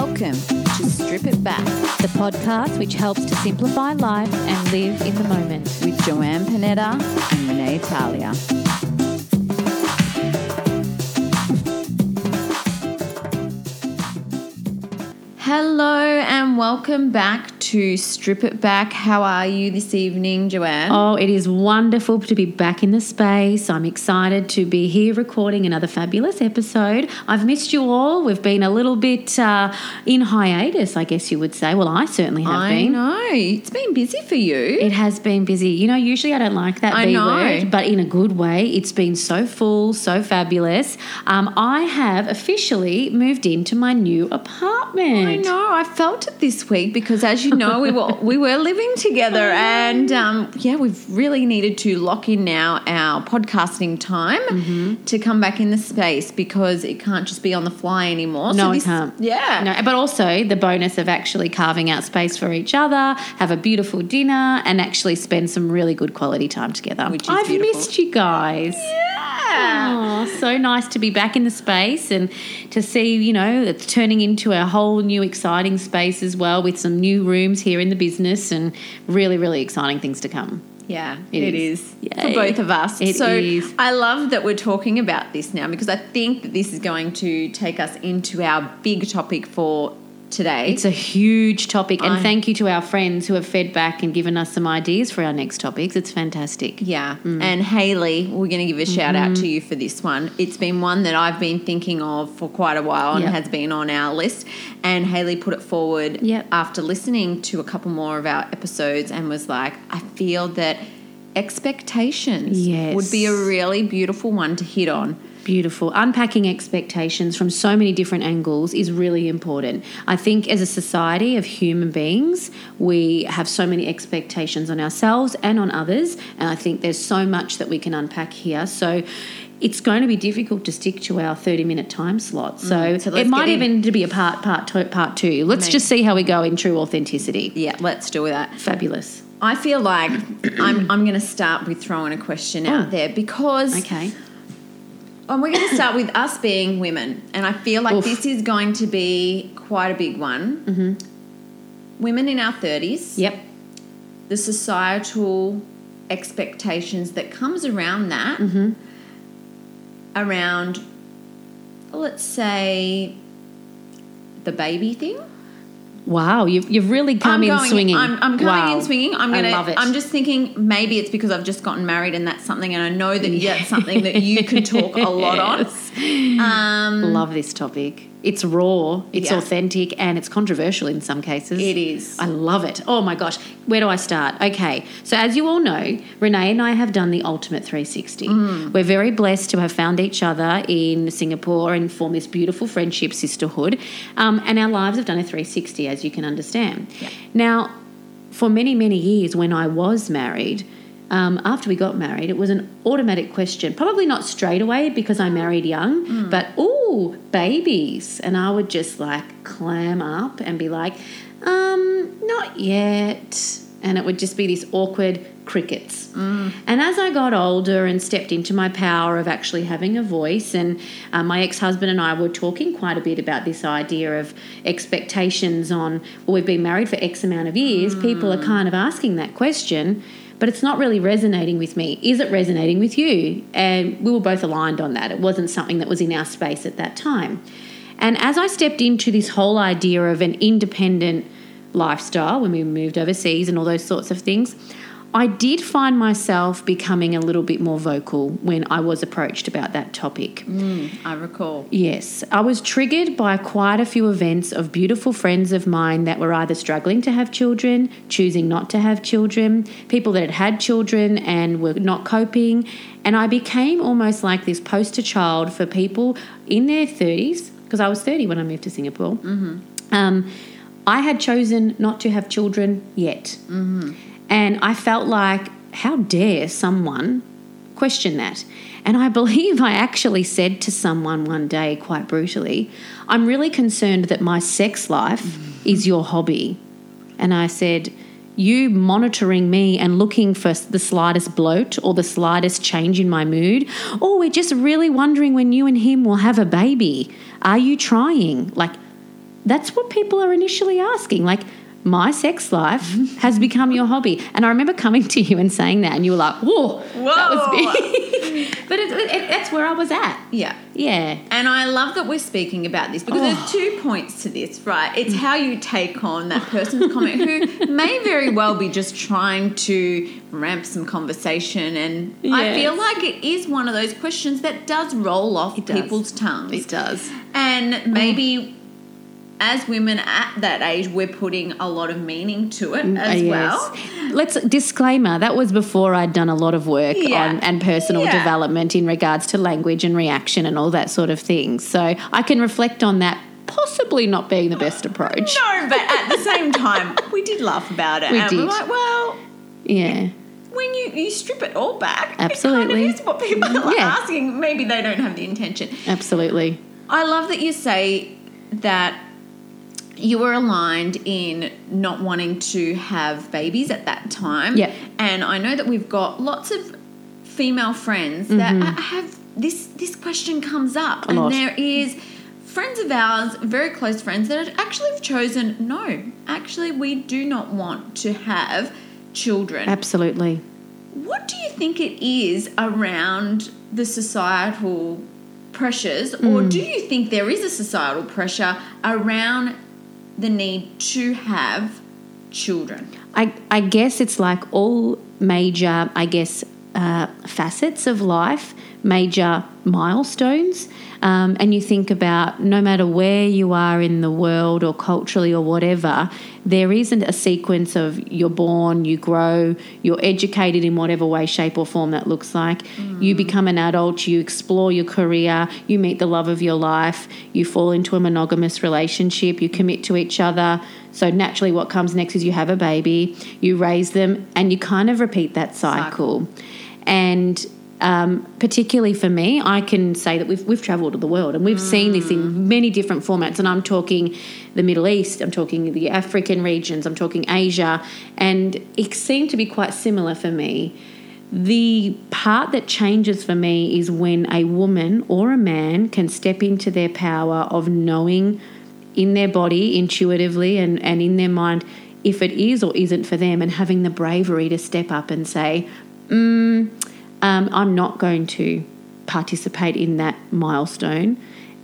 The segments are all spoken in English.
Welcome to Strip It Back the podcast which helps to simplify life and live in the moment. with Joanne Panetta and Renee Talia. Hello and welcome back to Strip It Back. How are you this evening, Joanne? Oh, it is wonderful to be back in the space. I'm excited to be here recording another fabulous episode. I've missed you all. We've been a little bit uh, in hiatus, I guess you would say. Well, I certainly have I been. I know. It's been busy for you. It has been busy. You know, usually I don't like that I B know. word, but in a good way. It's been so full, so fabulous. Um, I have officially moved into my new apartment. I know. I felt it this week because, as you know, we were we were living together, and um, yeah, we've really needed to lock in now our podcasting time Mm-hmm. to come back in the space because it can't just be on the fly anymore. No, it this, can't. Yeah. No, but also the bonus of actually carving out space for each other, have a beautiful dinner, and actually spend some really good quality time together. Which is I've beautiful. missed you guys. Yeah. Oh, so nice to be back in the space and to see, you know, it's turning into a whole new exciting space as well with some new rooms here in the business and really, really exciting things to come. Yeah, It it is. is, for both of us. It so is. I love that we're talking about this now because I think that this is going to take us into our big topic for today. It's a huge topic, and I- thank you to our friends who have fed back and given us some ideas for our next topics. It's fantastic. Yeah. Mm. And Haley, we're going to give a shout out Mm-hmm. to you for this one. It's been one that I've been thinking of for quite a while and Yep. has been on our list. And Haley put it forward Yep. after listening to a couple more of our episodes and was like, I feel that expectations Yes. would be a really beautiful one to hit on. Beautiful. Unpacking expectations from so many different angles is really important. I think as a society of human beings, we have so many expectations on ourselves and on others. And I think there's so much that we can unpack here. So it's going to be difficult to stick to our 30 minute time slot. So, Mm, so it might even to be a part part two, part two. Let's Maybe. just see how we go in true authenticity. Yeah, let's do that. Fabulous. I feel like I'm, I'm going to start with throwing a question Oh. out there because Okay. And we're going to start with us being women. And I feel like Oof. this is going to be quite a big one. Mm-hmm. Women in our 30s, Yep. the societal expectations that comes around that, Mm-hmm. around, let's say, the baby thing. Wow, you've, you've really come I'm in going, swinging. I'm, I'm coming Wow. in swinging. I'm gonna. love it. I'm just thinking maybe it's because I've just gotten married and that's something, and I know that that's something that you can talk a lot on. Um, Love this topic. It's raw, it's Yeah. authentic, and it's controversial in some cases. It is. I love it. Oh my gosh. Where do I start? Okay. So, as you all know, Renee and I have done the ultimate 360. Mm. We're very blessed to have found each other in Singapore and form this beautiful friendship sisterhood. Um, and our lives have done a 360, as you can understand. Yeah. Now, for many, many years when I was married, um, after we got married, it was an automatic question. Probably not straight away because I married young, but ooh, babies. And I would just like clam up and be like, um, not yet. And it would just be this awkward crickets. And as I got older and stepped into my power of actually having a voice, and uh, my ex husband and I were talking quite a bit about this idea of expectations on, well, we've been married for X amount of years, people are kind of asking that question, but it's not really resonating with me. Is it resonating with you? And we were both aligned on that. It wasn't something that was in our space at that time. And as I stepped into this whole idea of an independent lifestyle when we moved overseas and all those sorts of things, I did find myself becoming a little bit more vocal when I was approached about that topic. Mm, I recall. Yes, I was triggered by quite a few events of beautiful friends of mine that were either struggling to have children, choosing not to have children, people that had had children and were not coping. And I became almost like this poster child for people in their 30s, because I was 30 when I moved to Singapore. Mm-hmm. Um, I had chosen not to have children yet. Mm-hmm. And I felt like, how dare someone question that? And I believe I actually said to someone one day, quite brutally, I'm really concerned that my sex life mm. is your hobby. And I said, you monitoring me and looking for the slightest bloat or the slightest change in my mood, or we're just really wondering when you and him will have a baby. Are you trying? Like, that's what people are initially asking. Like, my sex life has become your hobby. And I remember coming to you and saying that, and you were like, whoa, that was big. but it, it, that's where I was at. Yeah. Yeah. And I love that we're speaking about this because Oh. there's two points to this, right? It's how you take on that person's comment who may very well be just trying to ramp some conversation. And I feel like it is one of those questions that does roll off It does. people's tongues. It does. And maybe oh. As women at that age, we're putting a lot of meaning to it mm, as well. Let's disclaimer. That was before I'd done a lot of work Yeah. on and personal Yeah. development in regards to language and reaction and all that sort of thing. So I can reflect on that. Possibly not being the best approach. No, but at the same time, we did laugh about it. We and did. We're like, well, Yeah. when you, you strip it all back, Absolutely. it kind of is what people are Yeah. asking. Maybe they don't have the intention. Absolutely. I love that you say that you were aligned in not wanting to have babies at that time. Yeah. And I know that we've got lots of female friends that have this this question comes up Mm-hmm. A and lot. there is friends of ours, very close friends that actually have chosen no, actually we do not want to have children. Absolutely. What do you think it is around the societal pressures, or Mm. do you think there is a societal pressure around the need to have children? I, I guess it's like all major, I guess, uh, facets of life, major milestones. Um, and you think about no matter where you are in the world or culturally or whatever, there isn't a sequence of you're born, you grow, you're educated in whatever way, shape, or form that looks like. You become an adult, you explore your career, you meet the love of your life, you fall into a monogamous relationship, you commit to each other. So naturally, what comes next is you have a baby, you raise them, and you kind of repeat that cycle. And um, particularly for me, I can say that we've we've travelled to the world and we've seen this in many different formats. And I'm talking the Middle East, I'm talking the African regions, I'm talking Asia, and it seemed to be quite similar for me. The part that changes for me is when a woman or a man can step into their power of knowing in their body intuitively and, and in their mind if it is or isn't for them and having the bravery to step up and say, mm, um, I'm not going to participate in that milestone.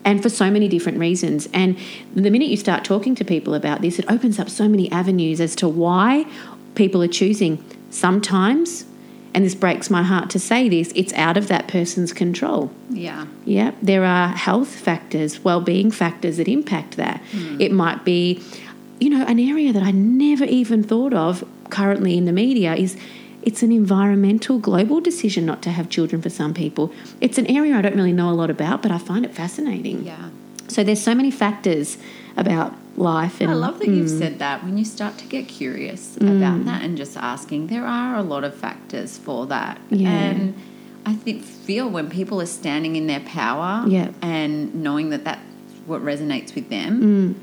And for so many different reasons. And the minute you start talking to people about this, it opens up so many avenues as to why people are choosing. Sometimes, and this breaks my heart to say this, it's out of that person's control. Yeah. Yeah, there are health factors, well-being factors that impact that. It might be, you know, an area that I never even thought of currently in the media is it's an environmental global decision not to have children for some people. It's an area I don't really know a lot about, but I find it fascinating. Yeah. So there's so many factors about life and I love that you've mm. said that when you start to get curious mm. about that and just asking, there are a lot of factors for that. Yeah. And I think feel when people are standing in their power Yeah. and knowing that that's what resonates with them,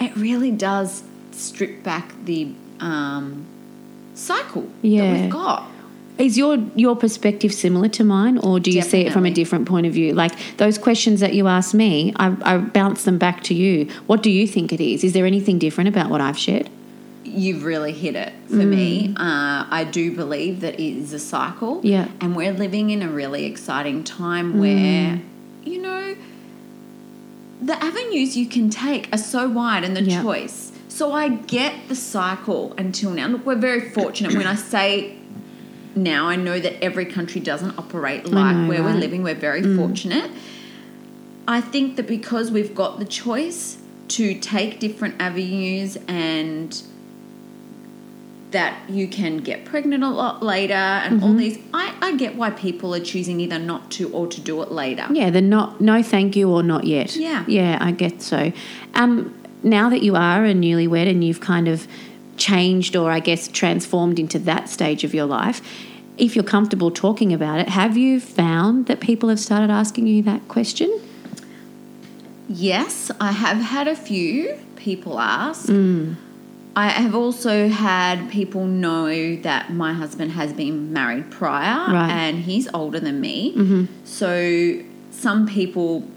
mm. it really does strip back the um, cycle that Yeah. we've got. Is your your perspective similar to mine, or do you see it from a different point of view? Like those questions that you asked me, I, I bounce them back to you. What do you think it is? Is there anything different about what I've shared? You've really hit it for me. Uh, I do believe that it is a cycle. Yeah. And we're living in a really exciting time where, you know, the avenues you can take are so wide and the Yeah. choice. So I get the cycle until now. Look, we're very fortunate. when I say now, I know that every country doesn't operate like know, where we're living. We're very fortunate. I think that because we've got the choice to take different avenues and that you can get pregnant a lot later and all these, I, I get why people are choosing either not to or to do it later. Yeah, the not no thank you or not yet. Yeah. yeah, I get so. Um, now that you are a newlywed and you've kind of changed or I guess transformed into that stage of your life, if you're comfortable talking about it, have you found that people have started asking you that question? Yes, I have had a few people ask. Mm. I have also had people know that my husband has been married prior Right. and he's older than me. Mm-hmm. So some people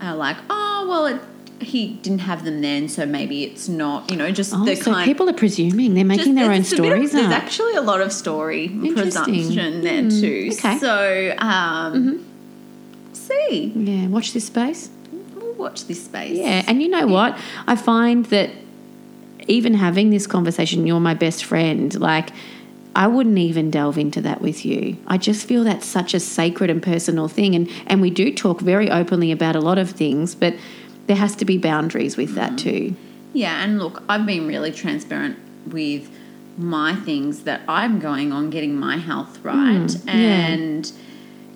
are like, oh, well, it, he didn't have them then, so maybe it's not. You know, just Oh, the so kind. people are presuming they're making just- their own a of- stories There's actually a lot of story presumption there Mm, too. okay. So, um, see, yeah, watch this space. we'll watch this space. Yeah, and you know what? I find that even having this conversation, you're my best friend, like I wouldn't even delve into that with you. I just feel that's such a sacred and personal thing and and we do talk very openly about a lot of things, but there has to be boundaries with that too. Yeah, and look, I've been really transparent with my things that I'm going on getting my health right Mm, yeah. and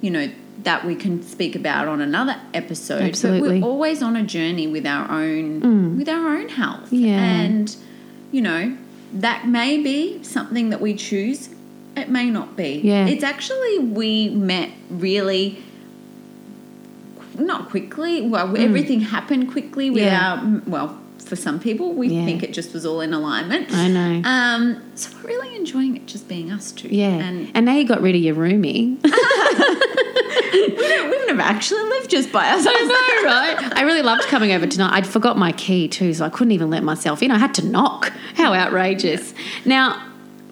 you know that we can speak about on another episode Absolutely. Mm. but we're always on a journey with our own with our own health Yeah. and you know that may be something that we choose it may not be Yeah. it's actually we met really not quickly. Well, everything happened quickly Mm. Yeah. Well, for some people, we Yeah. think it just was all in alignment. I know. Um, so we're really enjoying it just being us two. yeah. and And, now you got rid of your roomie. we don't, we've never actually lived just by ourselves. I know, right? I really loved coming over tonight. I'd forgot my key too, so I couldn't even let myself in. I had to knock. How outrageous. Now,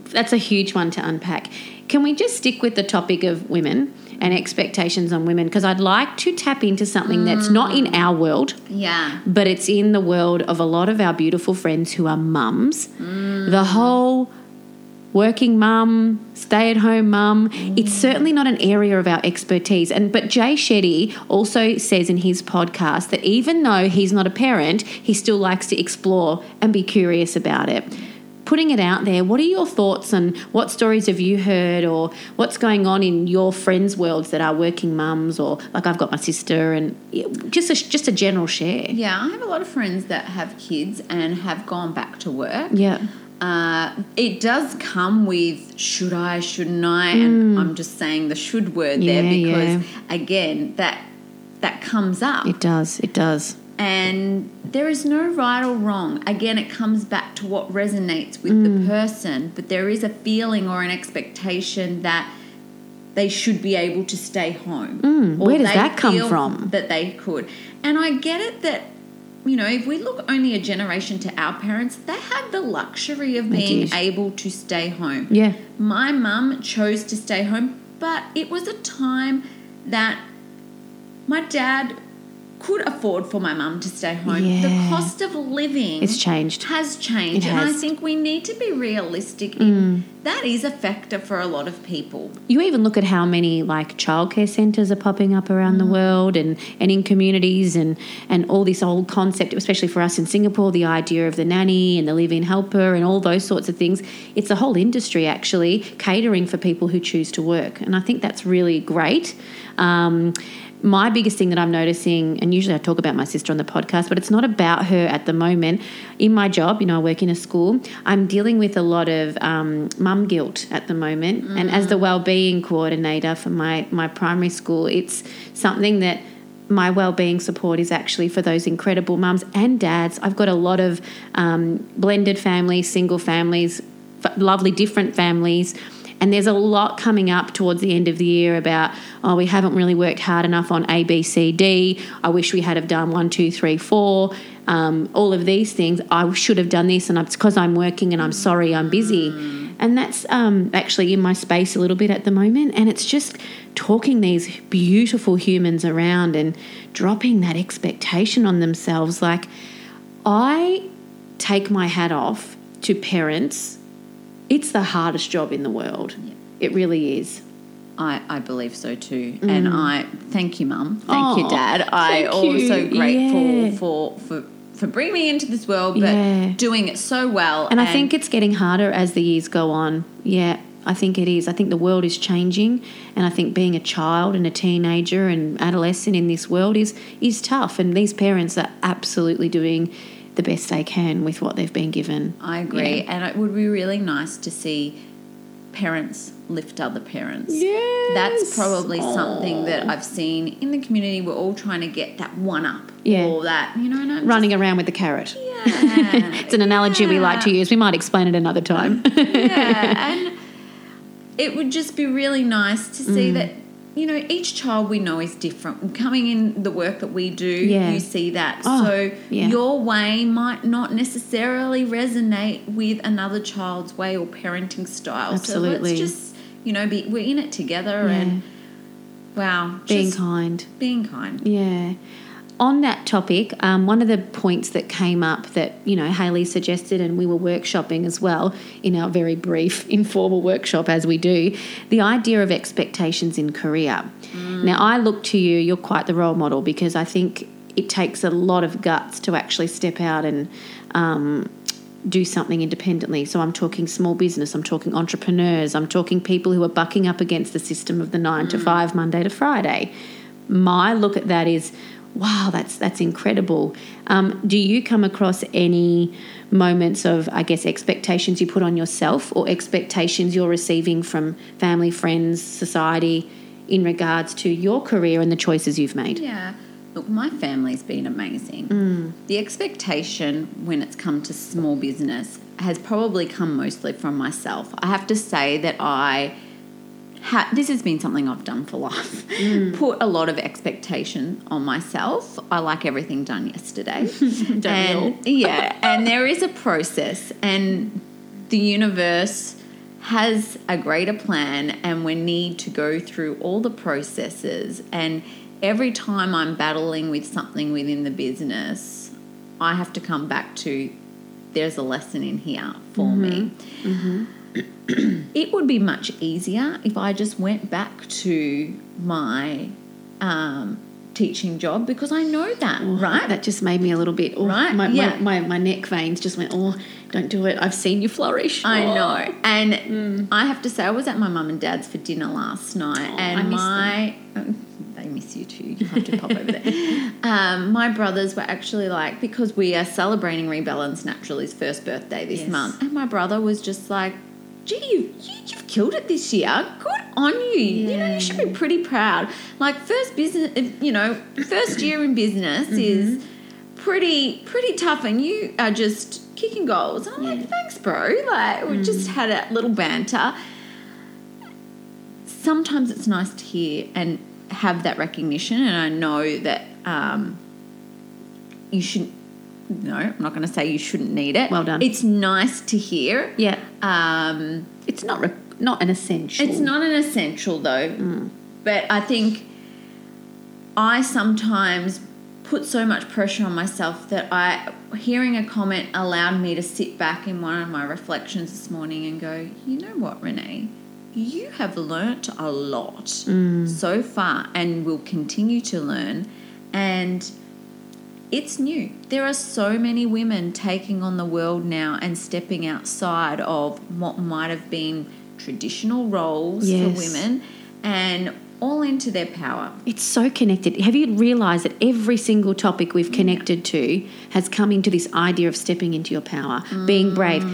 that's a huge one to unpack. Can we just stick with the topic of women and expectations on women? Because I'd like to tap into something that's not in mm. our world, Yeah, but it's in the world of a lot of our beautiful friends who are mums. Mm. The whole working mum, stay at home mum, mm. it's certainly not an area of our expertise. And but Jay Shetty also says in his podcast that even though he's not a parent, he still likes to explore and be curious about it. Putting it out there, what are your thoughts and what stories have you heard or what's going on in your friends' worlds that are working mums or like I've got my sister and just a, just a general share. yeah. I have a lot of friends that have kids and have gone back to work. Yeah. Uh, it does come with should I, shouldn't I, and I'm just saying the should word there Mm. Yeah, because again that that comes up. It does. It does. And there is no right or wrong. Again, it comes back to what resonates with Mm. the person, but there is a feeling or an expectation that they should be able to stay home. Mm, where does that come from? That they could. And I get it that, you know, if we look only a generation to our parents, they had the luxury of being able to stay home. Yeah. My mum chose to stay home, but it was a time that my dad could afford for my mum to stay home. The cost of living It's changed. has changed, It and I has. Mm. think we need to be realistic. In, that is a factor for a lot of people. You even look at how many like childcare centres are popping up around Mm. the world and, and in communities and, and all this old concept, especially for us in Singapore, the idea of the nanny and the live-in helper and all those sorts of things. It's a whole industry actually catering for people who choose to work. And I think that's really great. Um, my biggest thing that I'm noticing, and usually I talk about my sister on the podcast, but it's not about her at the moment. In my job, you know, I work in a school, I'm dealing with a lot of um, mum guilt at the moment. And as the wellbeing coordinator for my, my primary school, it's something that my well-being support is actually for those incredible mums and dads. I've got a lot of um, blended families, single families, lovely different families. And there's a lot coming up towards the end of the year about, oh, we haven't really worked hard enough on A, B, C, D. I wish we had have done one, two, three, four. Um, all of these things. I should have done this, and it's because I'm working and I'm sorry, I'm busy. And that's um, actually in my space a little bit at the moment. And it's just talking these beautiful humans around and dropping that expectation on themselves. Like, I take my hat off to parents. It's the hardest job in the world. It really is. I, I believe so too. And I thank you, Mum. Thank Aw, you, Dad. I Mm. also grateful Yeah. for, for for bringing me into this world, but Yeah. doing it so well. And I think it's getting harder as the years go on. Yeah, I think it is. I think the world is changing, and I think being a child and a teenager and adolescent in this world is is tough. And these parents are absolutely doing the best they can with what they've been given. I agree, Yeah. and it would be really nice to see parents lift other parents. Yes. That's probably something that I've seen in the community. We're all trying to get that one up, Yeah. or that you know, Running around with the carrot. yeah, It's an analogy we like to use. We might explain it another time. yeah, and it would just be really nice to see Mm. that you know, each child we know is different. Coming in the work that we do, Yeah. you see that. Oh, so yeah. your way might not necessarily resonate with another child's way or parenting style. Absolutely. So let's just, you know, be we're in it together Yeah. and wow, Being kind. being kind. Yeah. On that topic, um, one of the points that came up that you know Haley suggested, and we were workshopping as well in our very brief informal workshop as we do, the idea of expectations in career. Now, I look to you; you're quite the role model because I think it takes a lot of guts to actually step out and um, do something independently. So I'm talking small business, I'm talking entrepreneurs, I'm talking people who are bucking up against the system of the nine to five, Monday to Friday. My look at that is, wow, that's that's incredible. Um, do you come across any moments of, I guess, expectations you put on yourself or expectations you're receiving from family, friends, society in regards to your career and the choices you've made? Yeah. Look, my family's been amazing. Mm. The expectation when it's come to small business has probably come mostly from myself. I have to say that I ha- this has been something I've done for life. Mm. Put a lot of expectation on myself. I like everything done yesterday. And yeah, and there is a process and the universe has a greater plan and we need to go through all the processes and every time I'm battling with something within the business, I have to come back to there's a lesson in here for me. it would be much easier if I just went back to my um, teaching job because I know that, right? That just made me a little bit, oh, Right, My, yeah. my, my, my neck veins just went, oh, don't do it. I've seen you flourish. I Oh. know. And I have to say, I was at my mum and dad's for dinner last night, Oh, and my. They miss you too. You have to pop over there. Um, my brothers were actually like, because we are celebrating Rebalance Naturally's first birthday this Yes. month, and my brother was just like, gee, you, you, you've killed it this year. Good on you. You know, you should be pretty proud. Like, first business, you know, first year in business Mm-hmm. is pretty pretty tough and you are just kicking goals. And I'm like, thanks, bro. Like we Mm. just had a little banter. Sometimes it's nice to hear and have that recognition, and I know that um, you should. No, I'm not going to say you shouldn't need it. Well done. It's nice to hear. Yeah. Um, It's not re- not an essential. it's not an essential though, but I think I sometimes put so much pressure on myself that I hearing a comment allowed me to sit back in one of my reflections this morning and go, you know what, Renee, you have learnt a lot so far and will continue to learn and it's new. There are so many women taking on the world now and stepping outside of what might have been traditional roles Yes. for women and all into their power. It's so connected. Have you realised that every single topic we've connected to has come into this idea of stepping into your power, being brave,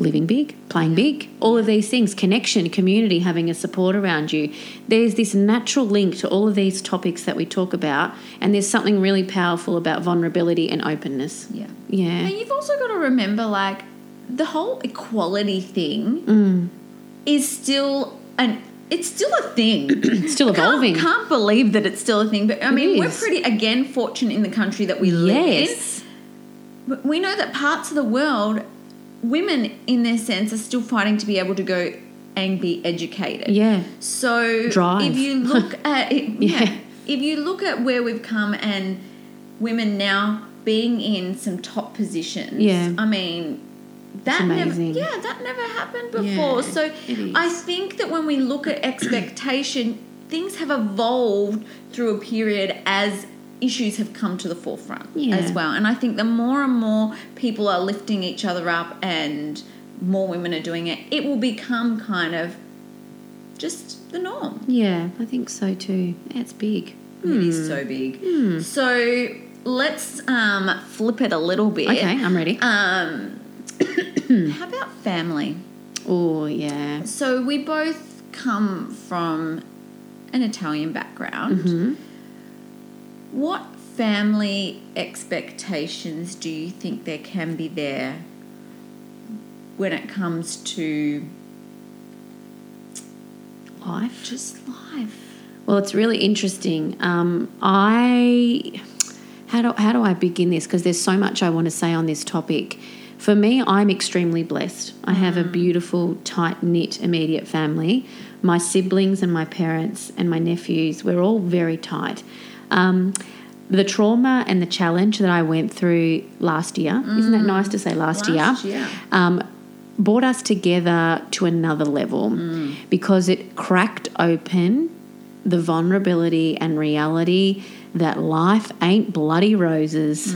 living big, playing big, all of these things, connection, community, having a support around you. There's this natural link to all of these topics that we talk about, and there's something really powerful about vulnerability and openness. Yeah. Yeah. And you've also got to remember like the whole equality thing Mm. is still an it's still a thing. It's still evolving. Can't, can't believe that it's still a thing. But I mean, we're pretty again fortunate in the country that we live Yes. in. But we know that parts of the world, women in their sense are still fighting to be able to go and be educated. Yeah. So Drive. if you look at it, Yeah. yeah, if you look at where we've come and women now being in some top positions, Yeah. I mean that never, yeah, that never happened before. Yeah, so. I think that when we look at expectation, things have evolved through a period as issues have come to the forefront Yeah. as well. And I think the more and more people are lifting each other up and more women are doing it, it will become kind of just the norm. Yeah, I think so too. It's big. It is so big. So let's um, flip it a little bit. Okay, I'm ready. Um, how about family? Oh, yeah. So we both come from an Italian background. What family expectations do you think there can be there when it comes to Life. just life? Well, it's really interesting. Um, I how do how do I begin this? Because there's so much I want to say on this topic. For me, I'm extremely blessed. I have a beautiful, tight knit, immediate family. My siblings and my parents and my nephews, we're all very tight. Um, the trauma and the challenge that I went through last year, isn't that nice to say last, Last year? year. um, brought us together to another level because it cracked open the vulnerability and reality that life ain't bloody roses.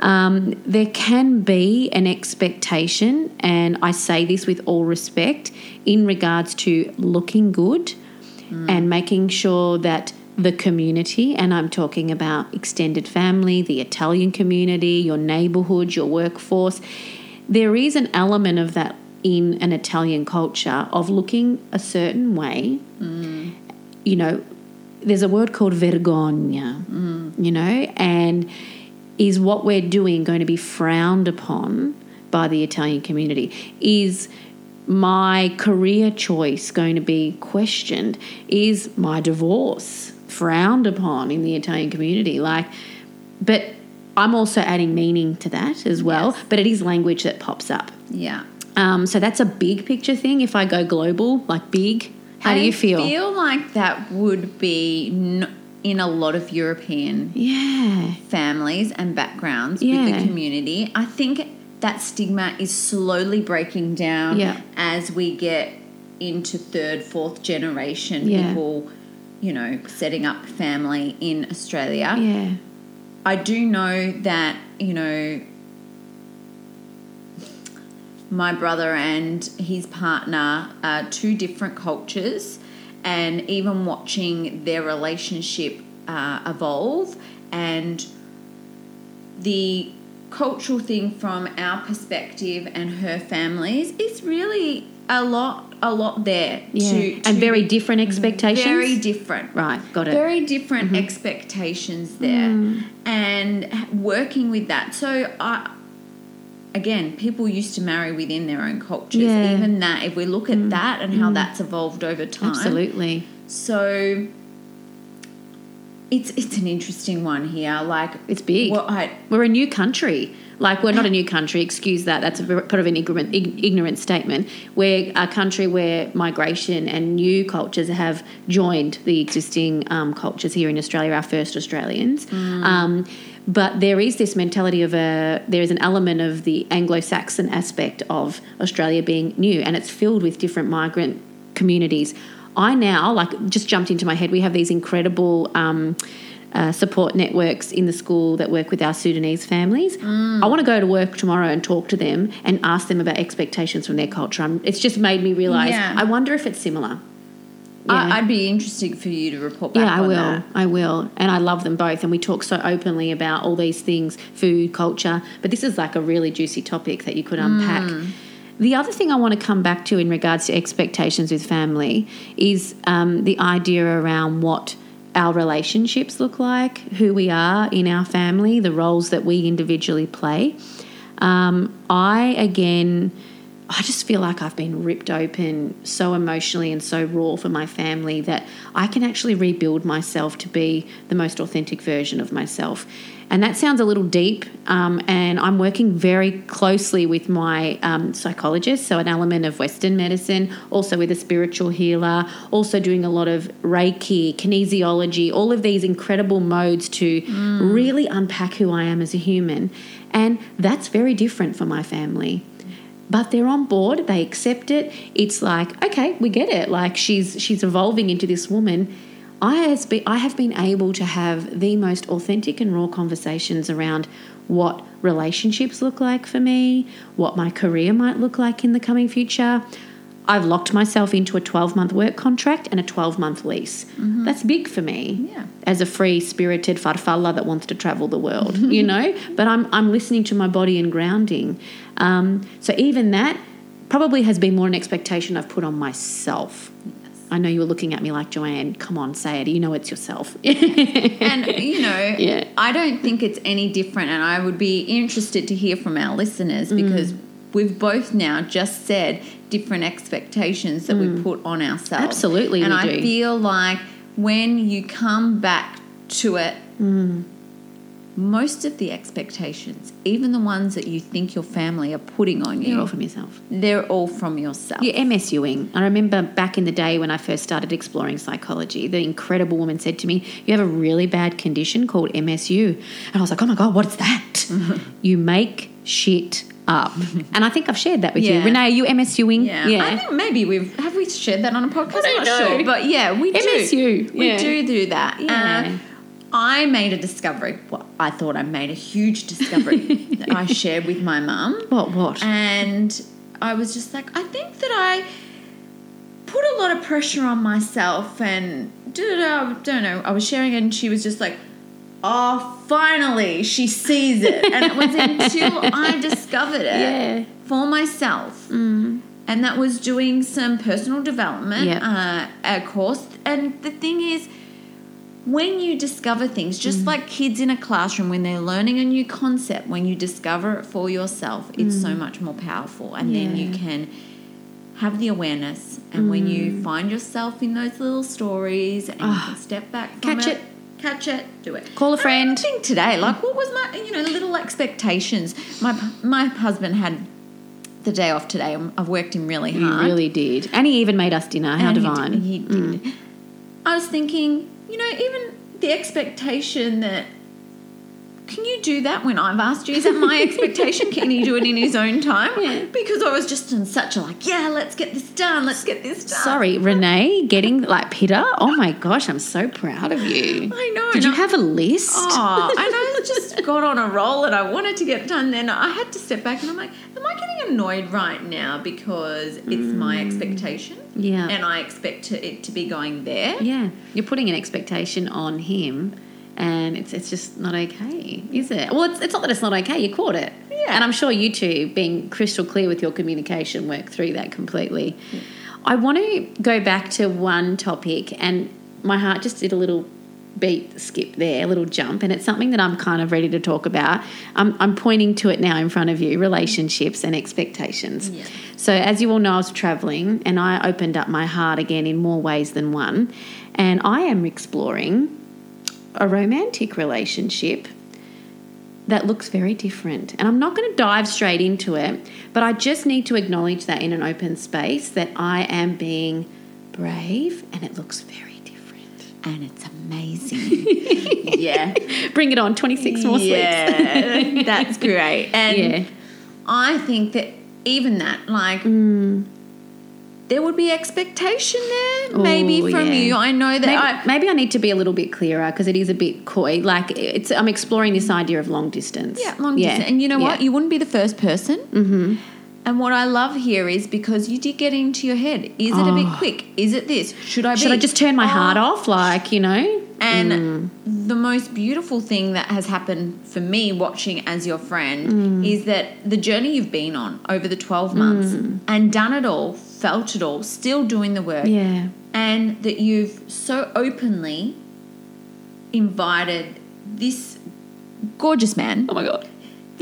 Um, there can be an expectation, and I say this with all respect, in regards to looking good and making sure that the community, and I'm talking about extended family, the Italian community, your neighborhood, your workforce, there is an element of that in an Italian culture of looking a certain way. Mm. You know, there's a word called vergogna, mm. you know, and is what we're doing going to be frowned upon by the Italian community? Is my career choice going to be questioned? Is my divorce frowned upon in the Italian community? Like, but I'm also adding meaning to that as well. Yes. But it is language that pops up. Yeah. Um, so that's a big picture thing. If I go global, like big, how do you feel? I feel like that would be n- in a lot of European yeah, families and backgrounds with the community. I think that stigma is slowly breaking down Yeah. as we get into third, fourth generation Yeah. people, you know, setting up family in Australia. yeah, I do know that, you know, my brother and his partner are two different cultures, and even watching their relationship uh, evolve and the cultural thing from our perspective and her family's is really a lot a lot there yeah. to, and very different expectations. very different right, got it. very different mm-hmm. expectations there mm. and working with that so i again people used to marry within their own cultures Yeah. even that if we look at mm. that and how mm. that's evolved over time Absolutely. so it's it's an interesting one here like It's big. well, I, We're a new country. Like we're not a new country. Excuse that. That's a part of an ignorant, ignorant statement. We're a country where migration and new cultures have joined the existing um, cultures here in Australia. Our first Australians. Um, but there is this mentality of a there is an element of the Anglo-Saxon aspect of Australia being new, and it's filled with different migrant communities. I now like just jumped into my head. We have these incredible. Um, uh, support networks in the school that work with our Sudanese families. I want to go to work tomorrow and talk to them and ask them about expectations from their culture. Um it's just made me realize. Yeah. I wonder if it's similar. I I'd be interested for you to report back Yeah, I will. that. I will. And I love them both. And we talk so openly about all these things food, culture. But this is like a really juicy topic that you could unpack. The other thing I want to come back to in regards to expectations with family is um, the idea around what our relationships look like, who we are in our family, the roles that we individually play. Um, I, again, I just feel like I've been ripped open so emotionally and so raw for my family that I can actually rebuild myself to be the most authentic version of myself. And that sounds a little deep, um, and I'm working very closely with my um, psychologist, so an element of Western medicine, also with a spiritual healer, also doing a lot of Reiki, kinesiology, all of these incredible modes to really unpack who I am as a human. And that's very different for my family. But they're on board they accept it. It's like okay we get it. Like she's she's evolving into this woman i has been i have been able to have the most authentic and raw conversations around what relationships look like for me what my career might look like in the coming future i've locked myself into a 12 month work contract and a 12 month lease that's big for me Yeah. as a free spirited farfalla that wants to travel the world, you know. But I'm I'm listening to my body and grounding. Um, so even that probably has been more an expectation I've put on myself. I know you were looking at me like Joanne. Come on, say it. You know it's yourself. and you know Yeah. i don't think it's any different and i would be interested to hear from our listeners Mm. because we've both now just said different expectations that we put on ourselves Mm. Absolutely, and i do. feel like when you come back to it, Mm. Most of the expectations, even the ones that you think your family are putting on you, they're all from yourself. they're all from yourself. You're MSUing. I remember back in the day when I first started exploring psychology, the incredible woman said to me, You have a really bad condition called MSU. And I was like, Oh my God, what is that? you make shit up. and I think I've shared that with Yeah. you. Renee, are you MSUing? Yeah. I think maybe we've have we shared that on a podcast. don't I'm not know. sure, but yeah, we do. MSU, We yeah. do do that. Yeah. Uh, I made a discovery. Well, I thought I made a huge discovery that I shared with my mum, what, what? and I was just like, I think that I put a lot of pressure on myself, and da-da-da, I don't know. I was sharing, it and she was just like. Oh, finally, she sees it. And it was until I discovered it yeah. for myself. Mm. And that was doing some personal development Yep. uh, a course. And the thing is, when you discover things, just Mm. like kids in a classroom, when they're learning a new concept, when you discover it for yourself, it's so much more powerful. And then you Mm. Can have the awareness. And when you Mm. find yourself in those little stories and you can step back from. Catch it. catch it, do it. Call a And I friend. think today, like, what was my, you know, little expectations? My my husband had the day off today. I've worked him really hard. really did. And he even made us dinner. How And he divine. did- He did. I was thinking, you know, even the expectation that can you do that when I've asked you? Is that my expectation? Can he do it in his own time? Yeah. Because I was just in such a like, yeah, let's get this done. Let's get this done. Sorry, Renee, getting like Peter. Oh my gosh, I'm so proud of you. I know. Did you I- have a list? Oh, I just got on a roll and I wanted to get done. Then I had to step back and I'm like, am I getting annoyed right now because it's my mm. expectation? Yeah. And I expect to, it to be going there? Yeah, you're putting an expectation on him, and it's it's just not okay, is it? Well, it's, it's not that it's not okay. You caught it, Yeah. And I'm sure you two, being crystal clear with your communication, work through that completely. I want to go back to one topic, and my heart just did a little beat skip there, a little jump, and it's something that I'm kind of ready to talk about. I'm, I'm pointing to it now in front of you relationships and expectations. Yeah. So, as you all know, I was traveling and I opened up my heart again in more ways than one, and I am exploring a romantic relationship that looks very different. And I'm not going to dive straight into it, but I just need to acknowledge that in an open space that I am being brave and it looks very. And it's amazing. yeah. Bring it on, 26 more sleeps. Yeah. That's great. And Yeah. I think that even that, like, Mm. there would be expectation there, maybe Oh, from yeah. you. I know that Maybe, I. maybe I need to be a little bit clearer because it is a bit coy. Like it's, I'm exploring this idea of long distance. Yeah, long distance. And you know what? You wouldn't be the first person. Mm-hmm. And what I love here is because you did get into your head. Is it a bit quick? Is it this? Should I Should? I just turn my Oh. heart off? Like you know? And Mm. the most beautiful thing that has happened for me watching as your friend Mm. is that the journey you've been on over the 12 months Mm. and done it all, felt it all, still doing the work, Yeah. and that you've so openly invited this gorgeous man Oh my god.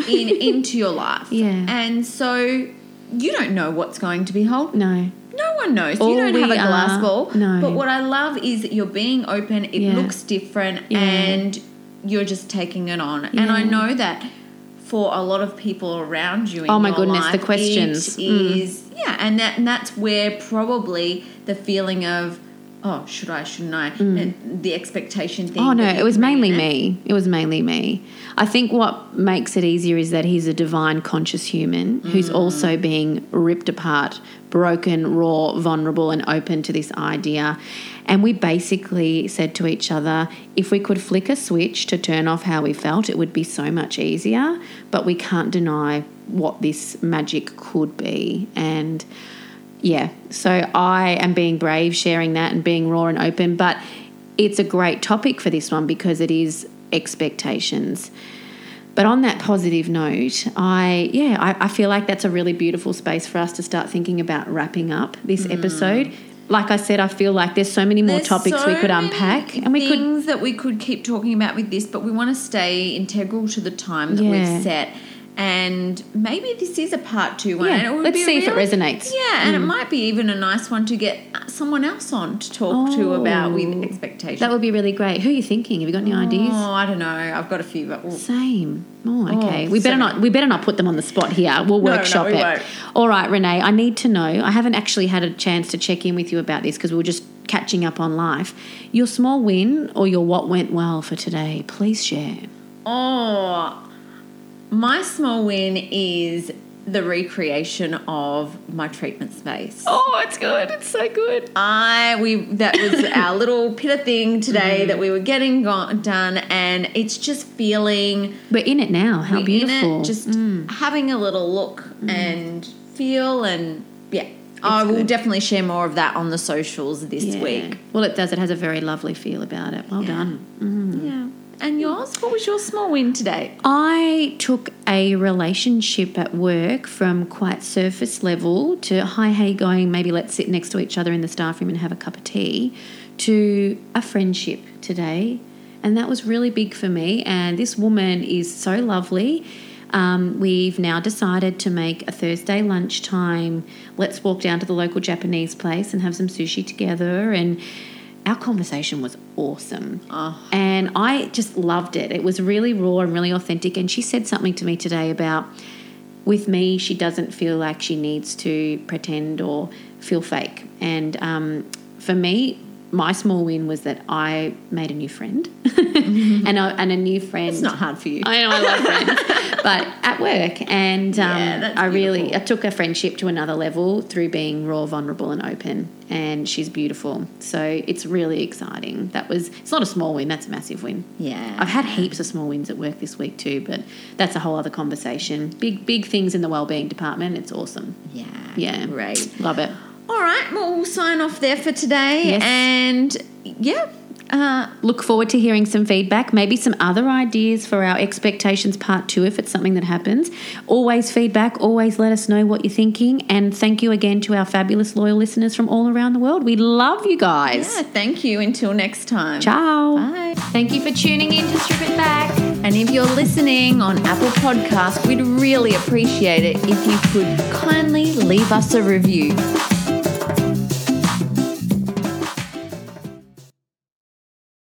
In into your life. Yeah. And so you don't know what's going to be held. No. No one knows. All you don't have a glass are- ball. no. But what I love is that you're being open. It Yeah. looks different, Yeah. and you're just taking it on. And I know that for a lot of people around you. In Oh my your goodness, the questions. Mm. is yeah, and that and that's where probably the feeling of oh should I shouldn't I and the expectation thing. Mm. Oh no, it was mainly in. me. It was mainly me. I think what makes it easier is that he's a divine conscious human who's Mm. also being ripped apart, broken, raw, vulnerable and open to this idea. And we basically said to each other, if we could flick a switch to turn off how we felt, it would be so much easier, but we can't deny what this magic could be. And yeah, so I am being brave, sharing that and being raw and open, but it's a great topic for this one because it is expectations. But on that positive note, I yeah, I, I feel like that's a really beautiful space for us to start thinking about wrapping up this mm. episode. Like I said, I feel like there's so many more There's topics so we could unpack, and we could things that we could keep talking about with this, but we want to stay integral to the time that Yeah. we've set. And maybe this is a part two one. and Yeah, let's see if it resonates. Mm. Yeah, and it might be even a nice one to get someone else on to talk to about with Oh, expectations. That would be really great. Who are you thinking? Have you got any ideas? Oh, I don't know. I've got a few, but Same. Oh, okay. Oh, we better same. not. We better not put them on the spot here. We'll workshop No, no, we it. won't. All right, Renee. I need to know. I haven't actually had a chance to check in with you about this because we were just catching up on life. Your small win or your what went well for today? Please share. Oh, my small win is the recreation of my treatment space. Oh, it's good. It's so good. I we that was our little pit of thing today mm-hmm. that we were getting go- done, and it's just feeling We're in it now. How beautiful. it, just mm. having a little look mm. and feel, and yeah, I will good. definitely share more of that on the socials this Yeah. week. Well, it does. It has a very lovely feel about it. Well done. Mm. Yeah, and yours? What was your small win today? I took a relationship at work from quite surface level to hi, hey, going, maybe let's sit next to each other in the staff room and have a cup of tea, to a friendship today. And that was really big for me. And this woman is so lovely. Um, we've now decided to make a Thursday lunchtime. Let's walk down to the local Japanese place and have some sushi together. And our conversation was awesome. Oh. And I just loved it. It was really raw and really authentic. And she said something to me today about with me, she doesn't feel like she needs to pretend or feel fake. And um, for me, my small win was that I made a new friend, and, I, and a new friend. It's not hard for you. I know I love friends, but at work, and um, Yeah, I really I took a friendship to another level through being raw, vulnerable, and open. And she's beautiful, so it's really exciting. That was it's not a small win; that's a massive win. Yeah. I've had heaps of small wins at work this week too, but that's a whole other conversation. Big big things in the wellbeing department. It's awesome. Yeah. Yeah, Great. love it. All right. Well, we'll sign off there for today. Yes. And yeah. Uh, Look forward to hearing some feedback, maybe some other ideas for our expectations part two if it's something that happens. Always feedback, always let us know what you're thinking. And thank you again to our fabulous loyal listeners from all around the world. We love you guys. yeah. Thank you. Until next time. Ciao. Bye. Thank you for tuning in to Strip It Back. And if you're listening on Apple Podcast, we'd really appreciate it if you could kindly leave us a review.